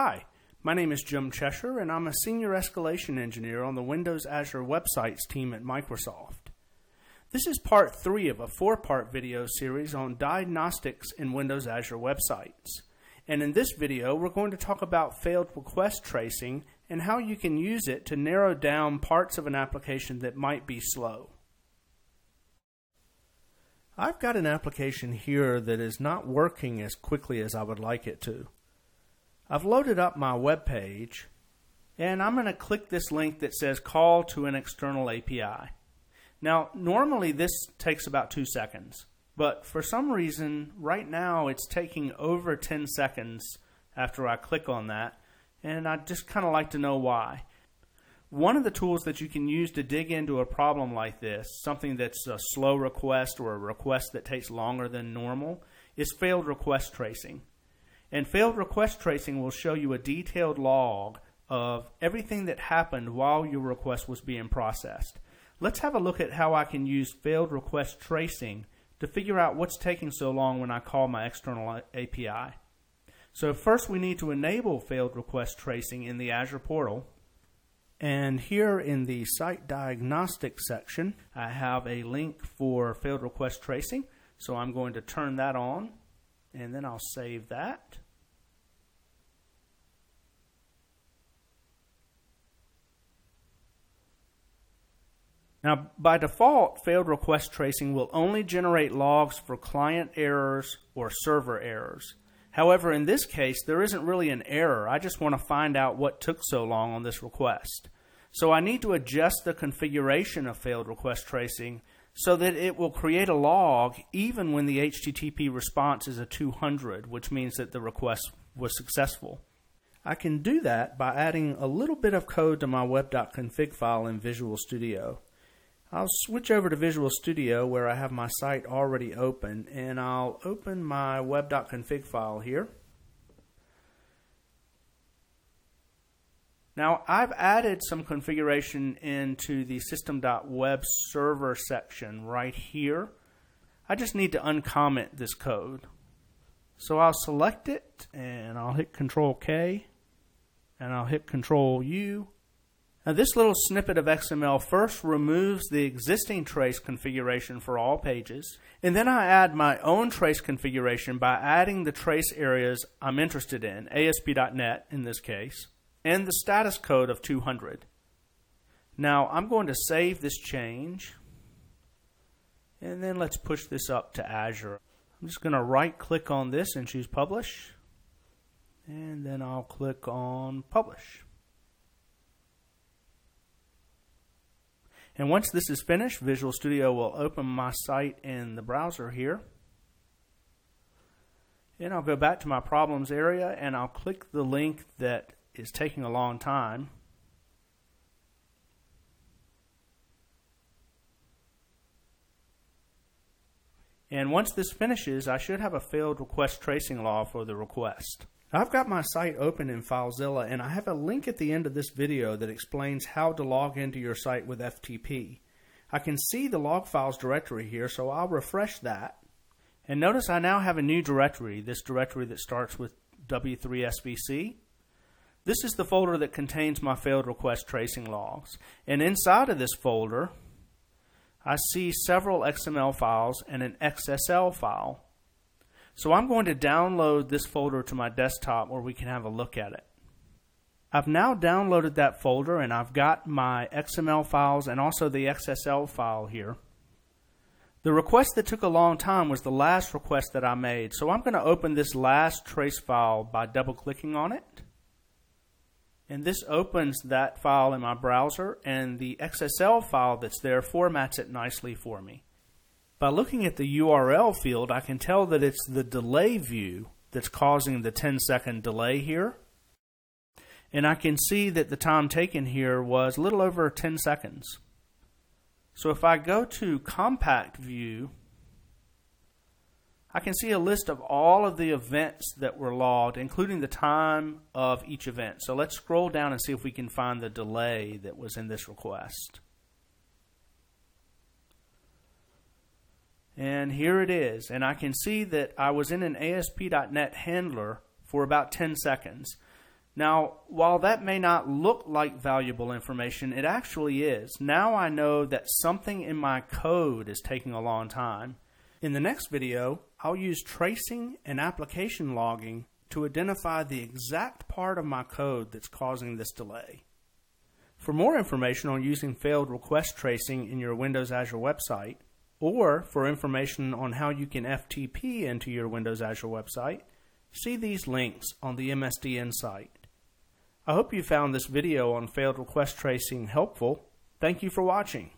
Hi, my name is Jim Cheshire, and I'm a Senior Escalation Engineer on the Windows Azure Websites team at Microsoft. This is part three of a four part video series on diagnostics in Windows Azure websites. And in this video, we're going to talk about failed request tracing and how you can use it to narrow down parts of an application that might be slow. I've got an application here that is not working as quickly as I would like it to. I've loaded up my web page and I'm going to click this link that says call to an external API. Now, normally this takes about two seconds, but for some reason, right now it's taking over 10 seconds after I click on that, and I'd just kind of like to know why. One of the tools that you can use to dig into a problem like this, something that's a slow request or a request that takes longer than normal, is failed request tracing. And failed request tracing will show you a detailed log of everything that happened while your request was being processed. Let's have a look at how I can use failed request tracing to figure out what's taking so long when I call my external API. So first we need to enable failed request tracing in the Azure portal and here in the site diagnostic section, I have a link for failed request tracing. So I'm going to turn that on and then I'll save that. Now, by default, failed request tracing will only generate logs for client errors or server errors. However, in this case, there isn't really an error. I just want to find out what took so long on this request. So I need to adjust the configuration of failed request tracing so that it will create a log even when the HTTP response is a 200, which means that the request was successful. I can do that by adding a little bit of code to my web.config file in Visual Studio. I'll switch over to Visual Studio where I have my site already open and I'll open my web.config file here. Now I've added some configuration into the system.web server section right here. I just need to uncomment this code. So I'll select it and I'll hit Control K and I'll hit Control U now this little snippet of XML first removes the existing trace configuration for all pages, and then I add my own trace configuration by adding the trace areas I'm interested in, ASP.NET in this case, and the status code of 200. Now I'm going to save this change, and then let's push this up to Azure. I'm just going to right click on this and choose Publish, and then I'll click on Publish. And once this is finished, Visual Studio will open my site in the browser here. And I'll go back to my problems area and I'll click the link that is taking a long time. And once this finishes, I should have a failed request tracing log for the request. I've got my site open in FileZilla and I have a link at the end of this video that explains how to log into your site with FTP. I can see the log files directory here, so I'll refresh that. And notice I now have a new directory, this directory that starts with W3SVC. This is the folder that contains my failed request tracing logs. And inside of this folder, I see several XML files and an XSL file. So I'm going to download this folder to my desktop where we can have a look at it. I've now downloaded that folder and I've got my XML files and also the XSL file here. The request that took a long time was the last request that I made. So I'm going to open this last trace file by double clicking on it. And this opens that file in my browser and the XSL file that's there formats it nicely for me. By looking at the URL field, I can tell that it's the delay view that's causing the 10 second delay here. And I can see that the time taken here was a little over 10 seconds. So if I go to compact view, I can see a list of all of the events that were logged, including the time of each event. So let's scroll down and see if we can find the delay that was in this request. And here it is. And I can see that I was in an ASP.NET handler for about 10 seconds. Now, while that may not look like valuable information, it actually is. Now I know that something in my code is taking a long time. In the next video, I'll use tracing and application logging to identify the exact part of my code that's causing this delay. For more information on using failed request tracing in your Windows Azure website, or for information on how you can FTP into your Windows Azure website, see these links on the MSDN site. I hope you found this video on failed request tracing helpful. Thank you for watching.